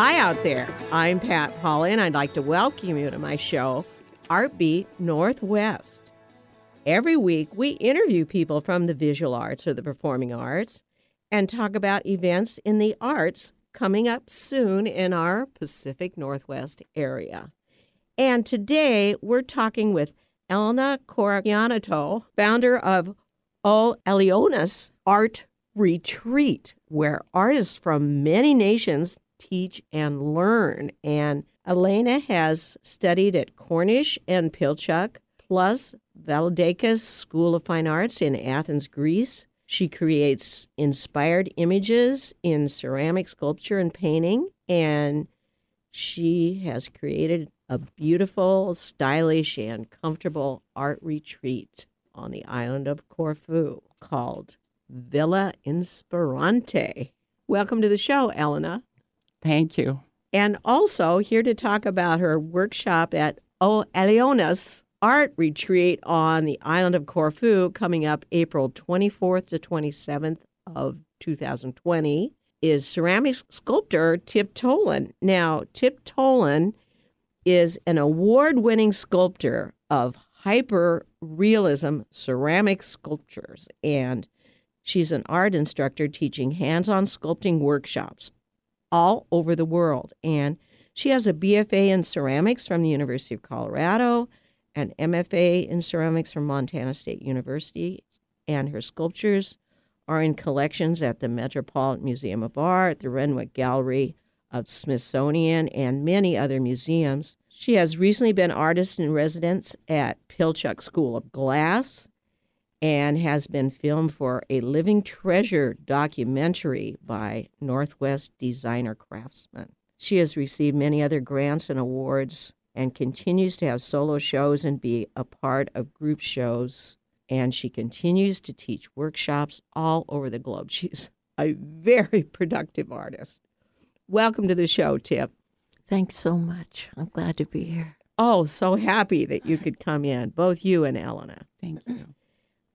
Hi out there. I'm Pat Paula, and I'd like to welcome you to my show, Artbeat Northwest. Every week, we interview people from the visual arts or the performing arts and talk about events in the arts coming up soon in our Pacific Northwest area. And today, we're talking with Elena Korakianitou, founder of O Eleonas Art Retreat, where artists from many nations teach and learn. And Elena has studied at Cornish and Pilchuck, plus Valdecas School of Fine Arts in Athens, Greece. She creates inspired images in ceramic sculpture and painting, and she has created a beautiful, stylish, and comfortable art retreat on the island of Corfu called Villa Inspirante. Welcome to the show, Elena. Thank you. And also here to talk about her workshop at O Eleonas Art Retreat on the island of Corfu coming up April 24th to 27th of 2020 is ceramic sculptor Tip Toland. Now, Tip Toland is an award winning sculptor of hyper realism ceramic sculptures, and she's an art instructor teaching hands on sculpting workshops all over the world. And she has a BFA in ceramics from the University of Colorado, an MFA in ceramics from Montana State University, and her sculptures are in collections at the Metropolitan Museum of Art, the Renwick Gallery of Smithsonian, and many other museums. She has recently been artist in residence at Pilchuck School of Glass and has been filmed for a Living Treasure documentary by Northwest Designer Craftsman. She has received many other grants and awards and continues to have solo shows and be a part of group shows. And she continues to teach workshops all over the globe. She's a very productive artist. Welcome to the show, Tip. Thanks so much. I'm glad to be here. Oh, so happy that you could come in, both you and Elena. Thank you.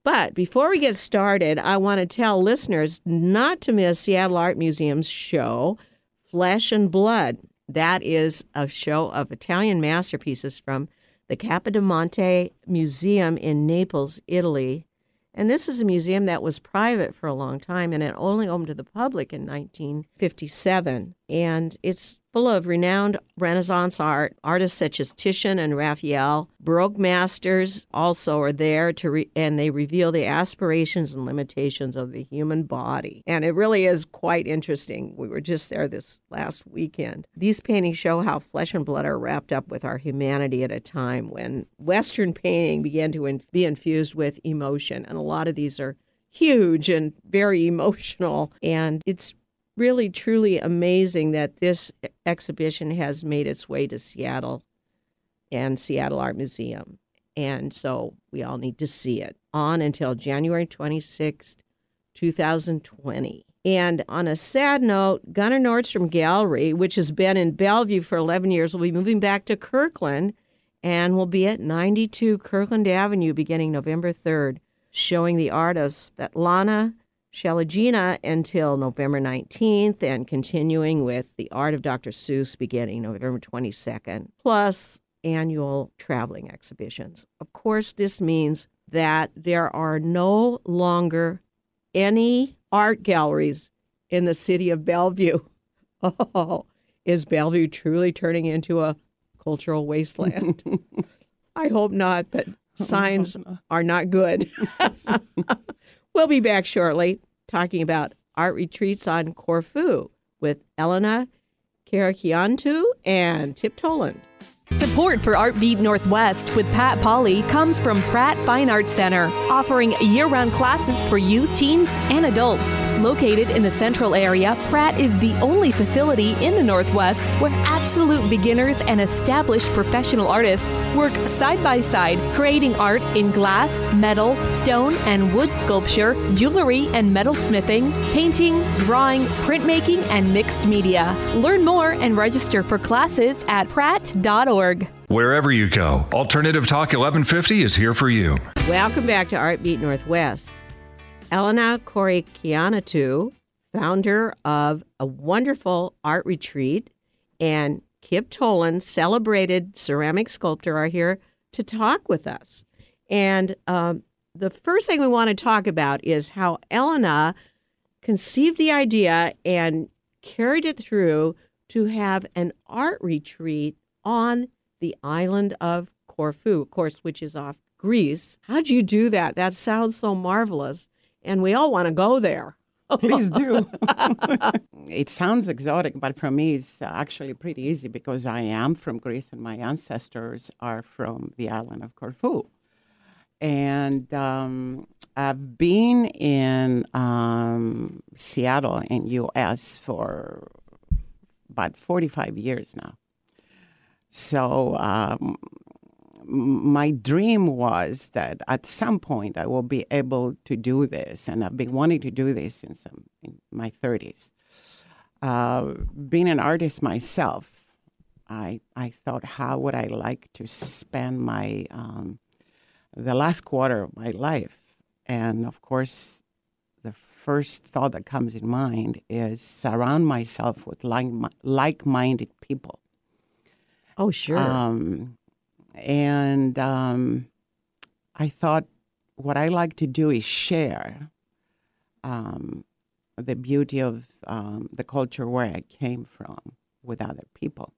But before we get started, I want to tell listeners not to miss Seattle Art Museum's show, Flesh and Blood. That is a show of Italian masterpieces from the Capodimonte Museum in Naples, Italy. And this is a museum that was private for a long time and it only opened to the public in 1957. And it's full of renowned Renaissance art. Artists such as Titian and Raphael, Baroque masters also are there to re- and they reveal the aspirations and limitations of the human body. And it really is quite interesting. We were just there this last weekend. These paintings show how flesh and blood are wrapped up with our humanity at a time when Western painting began to in- be infused with emotion. And a lot of these are huge and very emotional. And it's really truly amazing that this exhibition has made its way to Seattle and Seattle Art Museum. And so we all need to see it on until January 26th, 2020. And on a sad note, Gunnar Nordstrom Gallery, which has been in Bellevue for 11 years, will be moving back to Kirkland and will be at 92 Kirkland Avenue beginning November 3rd, showing the art of Svetlana Shaligina until November 19th and continuing with The Art of Dr. Seuss beginning November 22nd, plus annual traveling exhibitions. Of course, this means that there are no longer any art galleries in the city of Bellevue. Oh, is Bellevue truly turning into a cultural wasteland? I hope not, but signs are not good. we'll be back shortly talking about art retreats on Corfu with Elena Korakianitou and Tip Toland. Support for Artbeat Northwest with Pat Polly comes from Pratt Fine Arts Center, offering year round classes for youth, teens, and adults. Located in the central area, Pratt is the only facility in the Northwest where absolute beginners and established professional artists work side by side, creating art in glass, metal, stone, and wood sculpture, jewelry and metal smithing, painting, drawing, printmaking, and mixed media. Learn more and register for classes at pratt.org. Wherever you go, Alternative Talk 1150 is here for you. Welcome back to Artbeat Northwest. Elena Korakianitou, founder of a wonderful art retreat and Kip Toland, celebrated ceramic sculptor, are here to talk with us. And um, the first thing we want to talk about is how Elena conceived the idea and carried it through to have an art retreat on the island of Corfu, of course, which is off Greece. How'd you do that? That sounds so marvelous. And we all want to go there. Please do. it sounds exotic, but for me, it's actually pretty easy because I am from Greece and my ancestors are from the island of Corfu. And um, I've been in um, Seattle in U.S. for about 45 years now. So um, my dream was that at some point I will be able to do this, and I've been wanting to do this since I'm in my 30s. Uh, being an artist myself, I I thought, how would I like to spend my um, the last quarter of my life? And of course, the first thought that comes in mind is surround myself with like like-minded people. Oh, sure. Um, and um, I thought what I like to do is share um, the beauty of um, the culture where I came from with other people.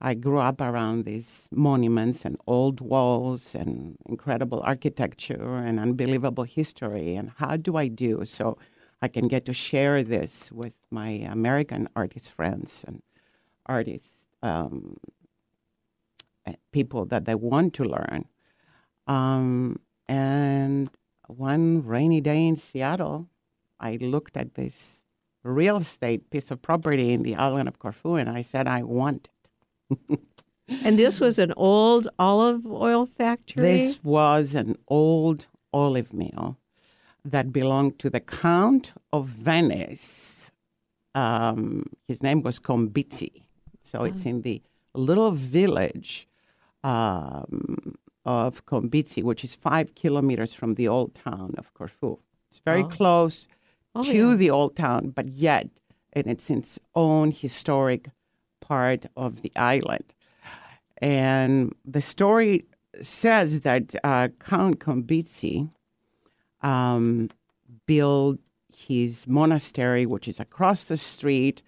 I grew up around these monuments and old walls and incredible architecture and unbelievable history. And how do I do so I can get to share this with my American artist friends and artists um, people that they want to learn. Um, and one rainy day in Seattle, I looked at this real estate piece of property in the island of Corfu and I said, I want it. and this was an old olive oil factory? This was an old olive mill that belonged to the Count of Venice. Um, his name was Combizzi. So oh. it's in the little village um, of Kombitsi, which is five kilometers from the old town of Corfu. It's very oh. close oh, to yeah. the old town, but yet and it's its own historic part of the island. And the story says that uh, Count Kombitsi um, built his monastery, which is across the street,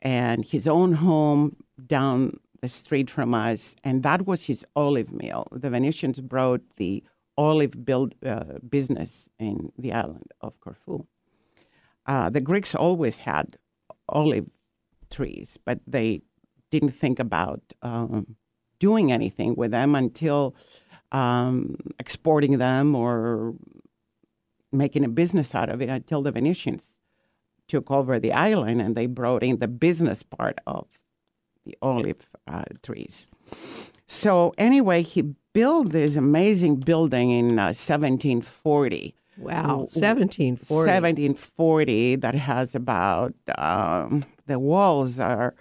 and his own home down the street from us, and that was his olive mill. The Venetians brought the olive build, uh, business in the island of Corfu. Uh, the Greeks always had olive trees, but they didn't think about um, doing anything with them until um, exporting them or making a business out of it until the Venetians took over the island and they brought in the business part of the olive uh, trees. So anyway, he built this amazing building in uh, 1740. Wow, 1740. 1740 that has about, um, the walls are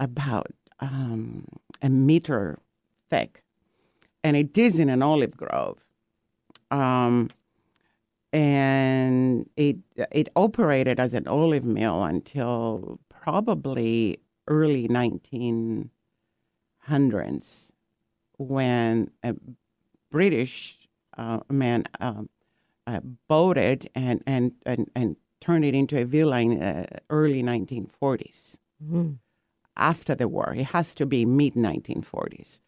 about um, a meter thick. And it is in an olive grove. Um, and it it operated as an olive mill until probably early 1900s when a British uh, man uh, uh, bought it and, and, and, and turned it into a villa in the uh, early 1940s. Mm-hmm. After the war, it has to be mid 1940s.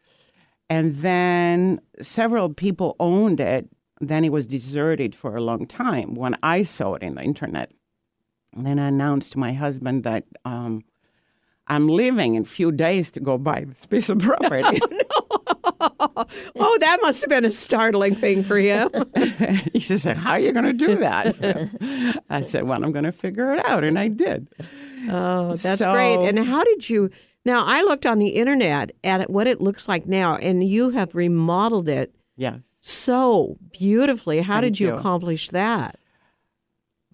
And then several people owned it. Then it was deserted for a long time. When I saw it in the internet, And then I announced to my husband that um, I'm leaving in a few days to go buy this piece of property. Oh, that must have been a startling thing for him. he said, How are you going to do that? I said, Well, I'm going to figure it out. And I did. Oh, that's so, great. And how did you? Now, I looked on the internet at what it looks like now, and you have remodeled it. Yes. So beautifully. How Thank did you, you accomplish that?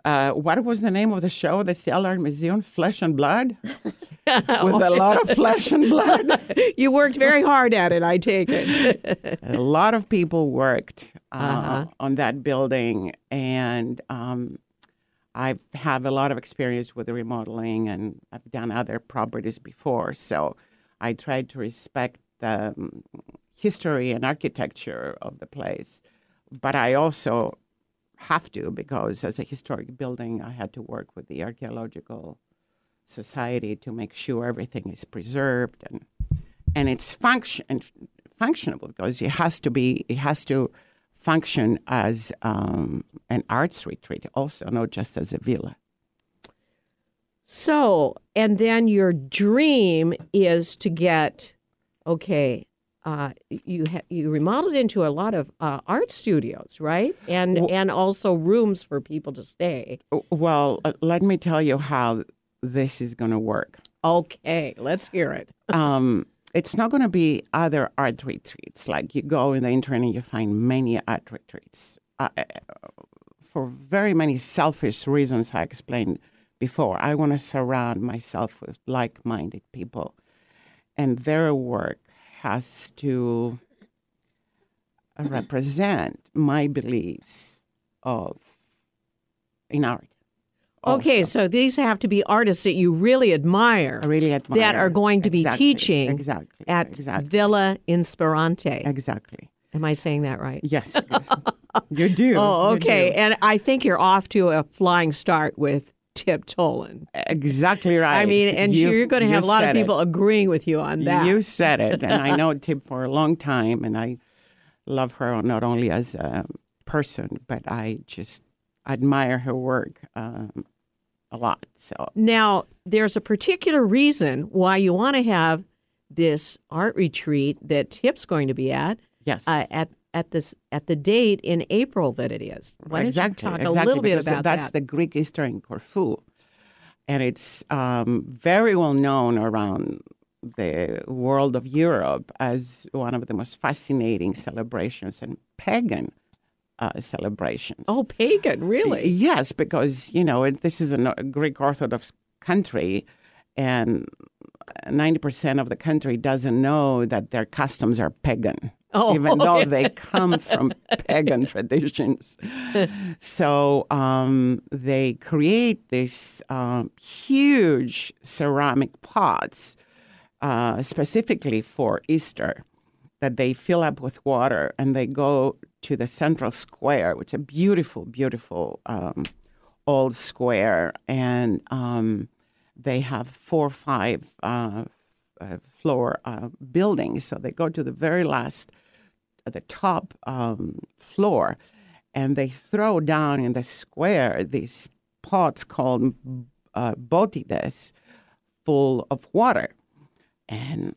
Uh, what was the name of the show, the Seattle Museum? Flesh and Blood? With a lot of flesh and blood. you worked very hard at it, I take it. a lot of people worked uh, uh-huh. on that building, and um, I have a lot of experience with remodeling, and I've done other properties before. So I try to respect the um, history and architecture of the place, but I also have to because as a historic building, I had to work with the archaeological society to make sure everything is preserved and and it's function and functionable because it has to be it has to function as um, an arts retreat also not just as a villa. So, and then your dream is to get, okay, uh, you ha- you remodeled into a lot of uh, art studios, right? And and also rooms for people to stay. well uh, let me tell you how this is going to work Okay, let's hear it. um, it's not going to be other art retreats like you go in the internet and you find many art retreats uh, uh, for very many selfish reasons i explained before i want to surround myself with like-minded people and their work has to mm-hmm. represent my beliefs of in art Okay, also. so these have to be artists that you really admire, I really admire that are going to be teaching exactly at exactly Villa Inspirante. exactly Am I saying that right? Yes, you do. Oh, you okay. do. And I think you're off to a flying start with Tip Toland. Exactly right. I mean, and You- you're going to have a lot of said it. people agreeing with you on that. You said it, and I know Tip for a long time, and I love her not only as a person, but I just admire her work um, a lot. So Now, there's a particular reason why you want to have this art retreat that Tip's going to be at yes, uh, at at this at the date in April that it is. Why exactly. talk exactly, a little bit about that's that? the Greek Easter in Corfu, and it's um, very well known around the world of Europe as one of the most fascinating celebrations and pagan uh, celebrations. oh, pagan, really? Yes, because you know it, this is a Greek Orthodox country, and ninety percent of the country doesn't know that their customs are pagan, Oh, even though yeah. they come from pagan traditions. So um, they create these um, huge ceramic pots uh, specifically for Easter that they fill up with water and they go to the central square, which is a beautiful, beautiful um, old square, and um, they have four or five uh, uh, floor uh, buildings. So they go to the very last, uh, the top um, floor, and they throw down in the square these pots called uh, botides, full of water, and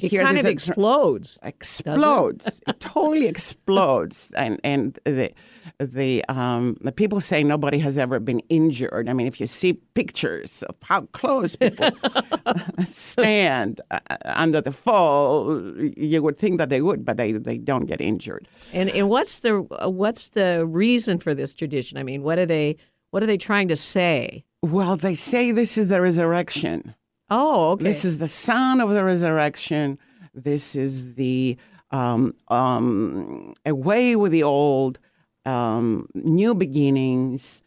It here kind of explodes. explodes. it totally explodes, and and the the um, the people say nobody has ever been injured. I mean, if you see pictures of how close people stand uh, under the fall, you would think that they would, but they they don't get injured. And and what's the uh, what's the reason for this tradition? I mean, what are they what are they trying to say? Well, they say this is the resurrection. Oh, okay. This is the sound of the resurrection. This is the um, um, away with the old, um, new beginnings,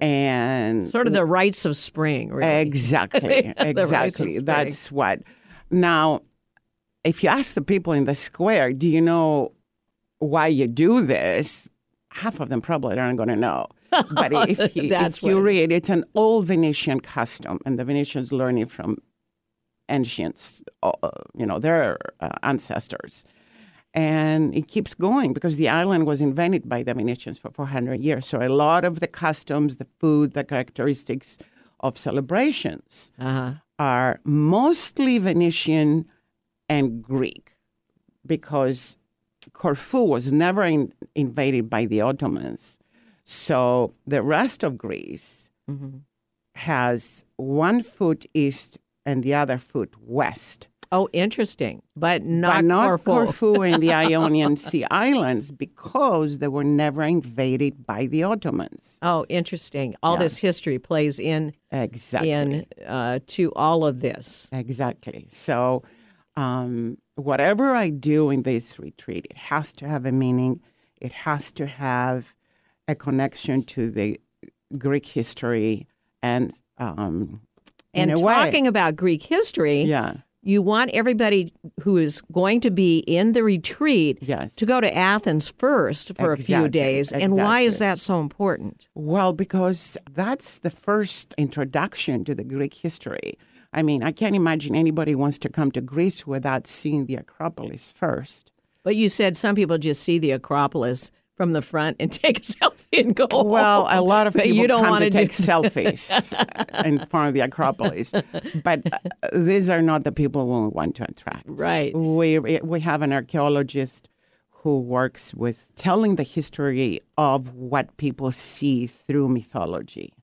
and sort of the rites of spring, really. exactly, The rites of exactly. That's what. Now, if you ask the people in the square, do you know why you do this? Half of them probably aren't going to know. But if you, if you read, it's an old Venetian custom, and the Venetians learn it from ancients, uh, you know, their uh, ancestors. And it keeps going because the island was invented by the Venetians for 400 years. So a lot of the customs, the food, the characteristics of celebrations Uh-huh. are mostly Venetian and Greek because Corfu was never in, invaded by the Ottomans. So the rest of Greece Mm-hmm. has one foot east and the other foot west. Oh, interesting, but not, but not Corfu. Corfu and the Ionian Sea Islands because they were never invaded by the Ottomans. Oh, interesting. All Yeah. this history plays in Exactly. in uh, to all of this. Exactly. So, um, whatever I do in this retreat, it has to have a meaning. It has to have a connection to the Greek history and um, And in a way, talking about Greek history, yeah, you want everybody who is going to be in the retreat yes. to go to Athens first for a few Exactly, days. And why is that so important? Well, because that's the first introduction to the Greek history. I mean, I can't imagine anybody wants to come to Greece without seeing the Acropolis first. But you said some people just see the Acropolis from the front and take a selfie and go. Well, a lot of But people you don't come wanna to do- take selfies in front of the Acropolis, but uh, these are not the people we want to attract. Right. We we have an archaeologist who works with telling the history of what people see through mythology.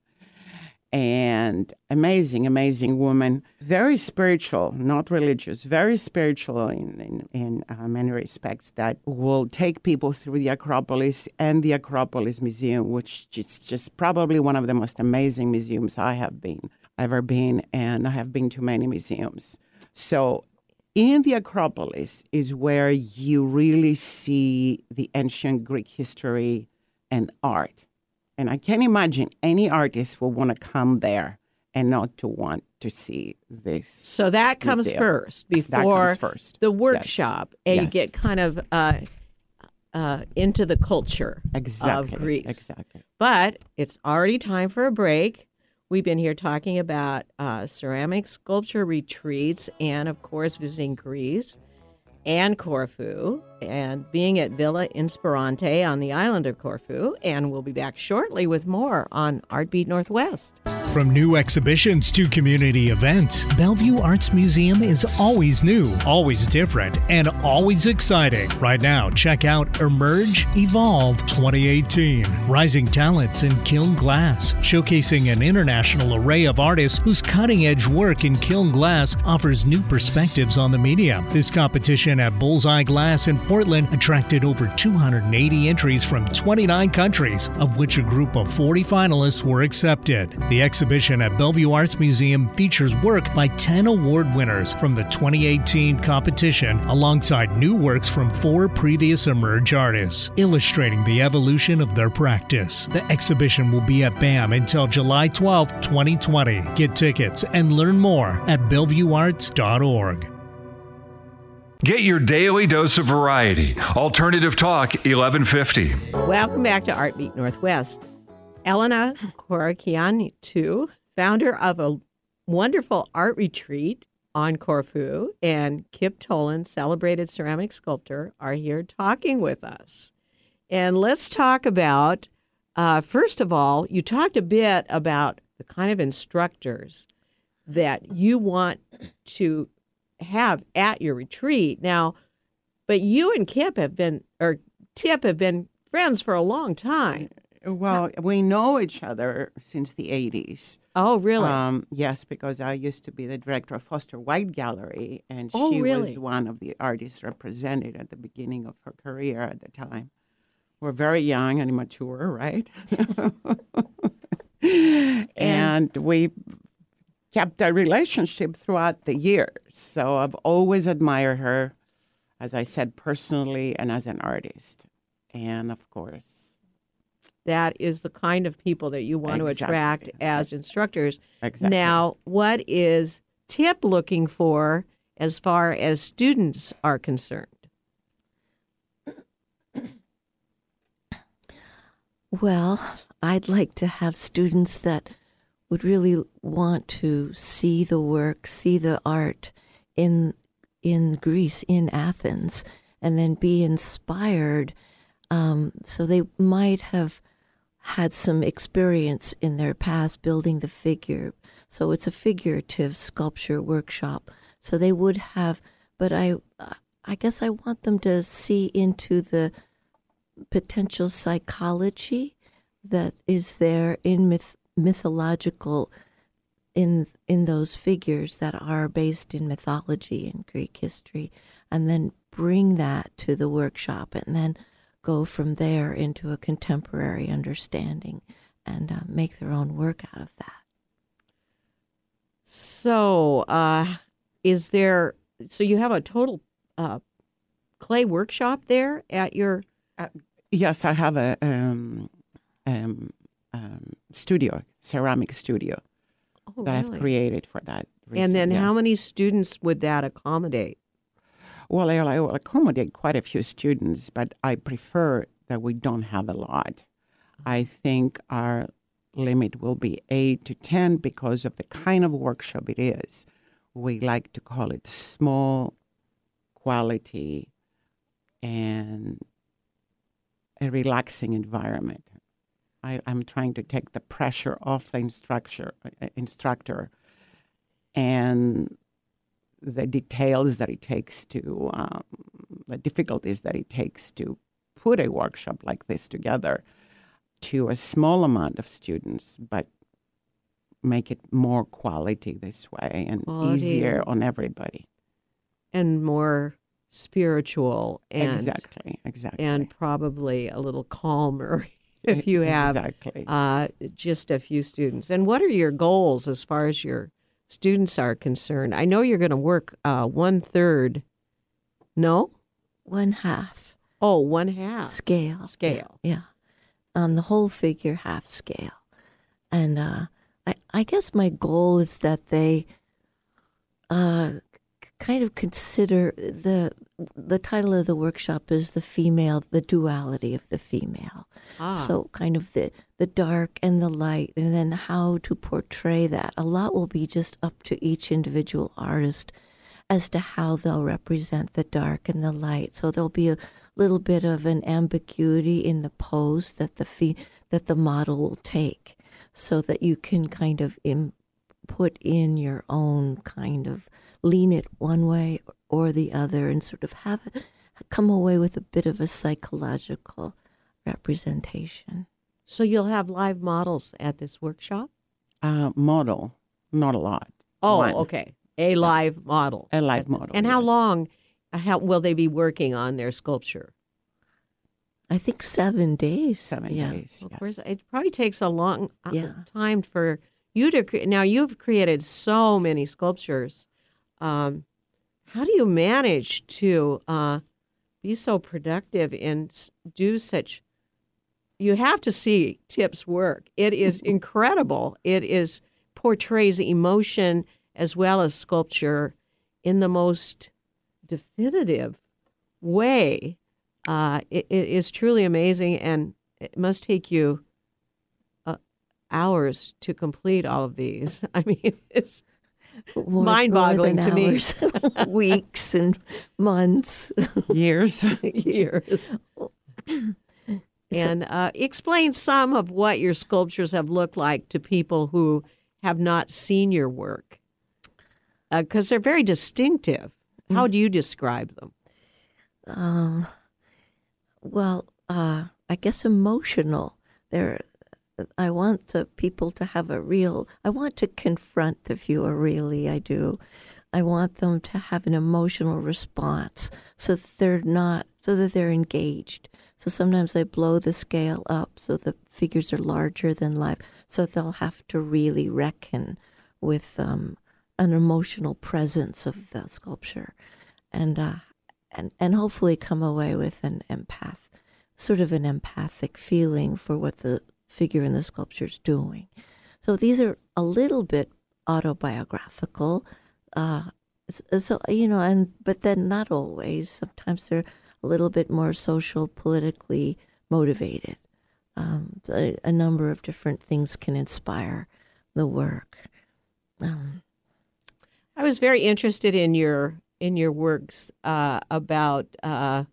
And amazing, amazing woman, very spiritual, not religious, very spiritual in, in, in uh, many respects, that will take people through the Acropolis and the Acropolis Museum, which is just probably one of the most amazing museums I have been, ever been, and I have been to many museums. So in the Acropolis is where you really see the ancient Greek history and art. And I can't imagine any artist will want to come there and not to want to see this. So that comes Museum. first That before comes first. the Yes. workshop, and you get kind of uh, uh, into the culture Exactly. of Greece. Exactly. But it's already time for a break. We've been here talking about uh, ceramic sculpture retreats and, of course, visiting Greece and Corfu and being at Villa Inspirante on the island of Corfu. And we'll be back shortly with more on Artbeat Northwest. From new exhibitions to community events, Bellevue Arts Museum is always new, always different, and always exciting. Right now, check out Emerge Evolve 2018 Rising Talents in Kiln Glass, showcasing an international array of artists whose cutting edge work in kiln glass offers new perspectives on the medium. This competition at Bullseye Glass in Portland attracted over 280 entries from 29 countries, of which a group of 40 finalists were accepted. The exhibition at Bellevue Arts Museum features work by 10 award winners from the 2018 competition, alongside new works from four previous Emerge artists, illustrating the evolution of their practice. The exhibition will be at BAM until July 12, 2020. Get tickets and learn more at bellevuearts.org. Get your daily dose of variety. Alternative Talk 1150. Welcome back to Artbeat Northwest. Elena Korakianitou, founder of a wonderful art retreat on Corfu, and Kip Toland, celebrated ceramic sculptor, are here talking with us. And let's talk about, uh, first of all, you talked a bit about the kind of instructors that you want to have at your retreat. Now, but you and Kip have been, or Tip have been friends for a long time. Well, we know each other since the 80s. Oh, really? Um, yes, because I used to be the director of Foster White Gallery, and Oh, she really? was one of the artists represented at the beginning of her career at the time. We're very young and immature, right? and we kept a relationship throughout the years. So I've always admired her, as I said, personally and as an artist. And of course, that is the kind of people that you want to attract as instructors. exactly. Now, what is Tip looking for as far as students are concerned? Well, I'd like to have students that would really want to see the work, see the art in in Greece, in Athens, and then be inspired. Um, so they might have had some experience in their past building the figure. So it's a figurative sculpture workshop. So they would have, but I, I guess I want them to see into the potential psychology that is there in myth, mythological in in those figures that are based in mythology and Greek history and then bring that to the workshop and then go from there into a contemporary understanding and uh, make their own work out of that. So, uh, is there? So you have a total uh, clay workshop there at your. Yes, I have a um, um, um, studio, ceramic studio Oh, that really? I've created for that. Reason. And then yeah. how many students would that accommodate? Well, I I will accommodate quite a few students, but I prefer that we don't have a lot. I think our limit will be eight to 10 because of the kind of workshop it is. We like to call it small, quality, and a relaxing environment. I, I'm trying to take the pressure off the instructor, uh, instructor and the details that it takes to, um, the difficulties that it takes to put a workshop like this together to a small amount of students, but make it more quality this way and Quality. easier on everybody. And more spiritual and exactly, exactly. and probably a little calmer if you have exactly. uh, just a few students. And what are your goals as far as your students are concerned? I know you're going to work uh, one third. No, One half oh, one half scale. scale. Yeah. On the whole figure, half scale. And uh, I, I guess my goal is that they uh, k- kind of consider the the title of the workshop is the female, the duality of the female. Ah. So kind of the the dark and the light, and then how to portray that. A lot will be just up to each individual artist as to how they'll represent the dark and the light. So there'll be a little bit of an ambiguity in the pose that the fe- that the model will take, so that you can kind of Im- put in your own kind of lean it one way or the other, and sort of have it come away with a bit of a psychological representation. So you'll have live models at this workshop? uh, model, not a lot. Oh, One. okay. A live model. A live model. And how long how will they be working on their sculpture? I think seven days. Seven yeah. days. Of yes. course, it probably takes a long uh, Yeah. time for you cre- now. You've created so many sculptures. Um, how do you manage to uh, be so productive and do such? You have to see Tip's work. It is incredible. It is portrays emotion as well as sculpture in the most definitive way. Uh, it, it is truly amazing, and it must take you hours to complete all of these. I mean, it's More- Mind-boggling more to than me. Weeks and months. Years. years. and uh, explain some of what your sculptures have looked like to people who have not seen your work, because they're very distinctive. How do you describe them? um, well, uh, I guess emotional. There, I want the people to have a real. I want to confront the viewer. Really, I do. I want them to have an emotional response, so that they're not, so that they're engaged. So sometimes I blow the scale up so the figures are larger than life, so they'll have to really reckon with um, an emotional presence of the sculpture, and uh, and and hopefully come away with an empath, sort of an empathic feeling for what the figure in the sculpture is doing. So these are a little bit autobiographical, uh, so you know, and but then not always. Sometimes they're a little bit more social, politically motivated. Um, a, a number of different things can inspire the work. Um, I was very interested in your in your works uh, about uh,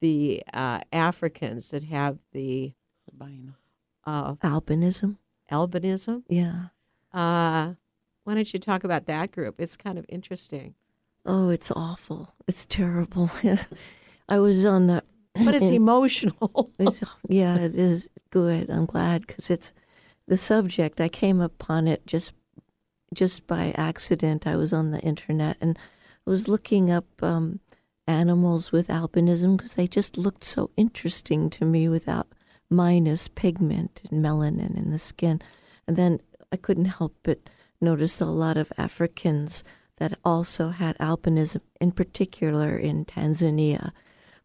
the uh, Africans that have the Albino. Uh, albinism, albinism. yeah. Uh, why don't you talk about that group? It's kind of interesting, Oh, it's awful. It's terrible. I was on the. but it's emotional. It's, yeah, it is good. I'm glad because it's the subject. I came upon it just just by accident. I was on the internet and I was looking up um, animals with albinism because they just looked so interesting to me without minus pigment and melanin in the skin. And then I couldn't help but notice a lot of Africans that also had albinism, in particular in Tanzania.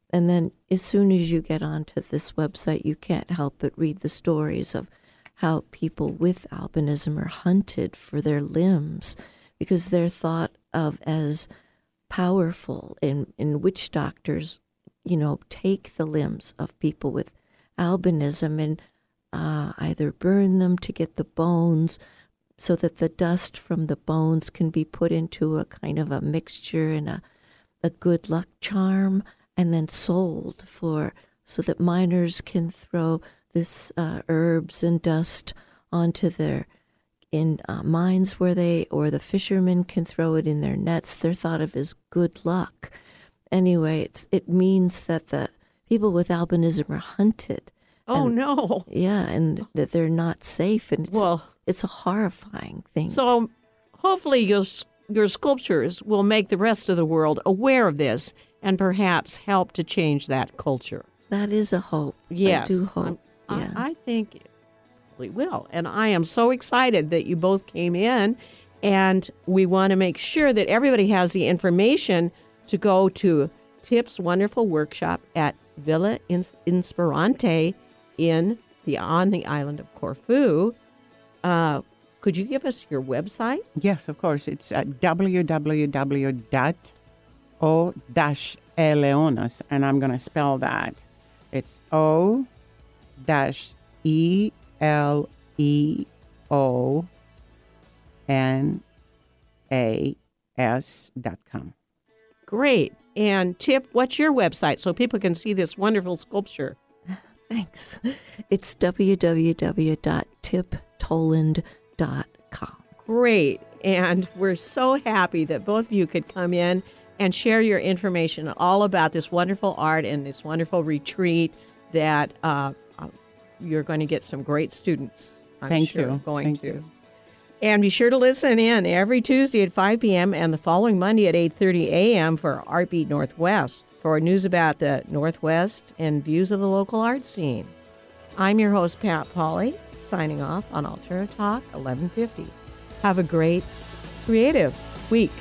And then as soon as you get onto this website, you can't help but read the stories of how people with albinism are hunted for their limbs because they're thought of as powerful and, and witch doctors you know take the limbs of people with albinism and uh, either burn them to get the bones so that the dust from the bones can be put into a kind of a mixture and a, a good luck charm and then sold for so that miners can throw this uh, herbs and dust onto their in uh, mines where they or the fishermen can throw it in their nets. They're thought of as good luck. Anyway it means that the people with albinism are hunted Oh And- no. yeah and that they're not safe and it's Well, it's a horrifying thing so hopefully your your sculptures will make the rest of the world aware of this and perhaps help to change that culture. that is a hope Yes, i do hope I'm- yeah I, I think it really will. And I am so excited that you both came in. And we want to make sure that everybody has the information to go to Tip's wonderful workshop at Villa In- Inspirante in the on the island of Corfu. Uh, could you give us your website? Yes, of course. It's at www.o-eleonas, and I'm going to spell that. It's O dash E L E O N A S dot com. Great. And Tip, what's your website so people can see this wonderful sculpture? Thanks. It's www.tiptoland.com. Great. And we're so happy that both of you could come in and share your information all about this wonderful art and this wonderful retreat that uh, uh, you're going to get some great students. I'm Thank sure, you. Going Thank to. you. And be sure to listen in every Tuesday at 5 p.m. and the following Monday at 8:30 a.m. for Artbeat Northwest for news about the Northwest and views of the local art scene. I'm your host Pat Polly, signing off on Alterna Talk 1150. Have a great creative week.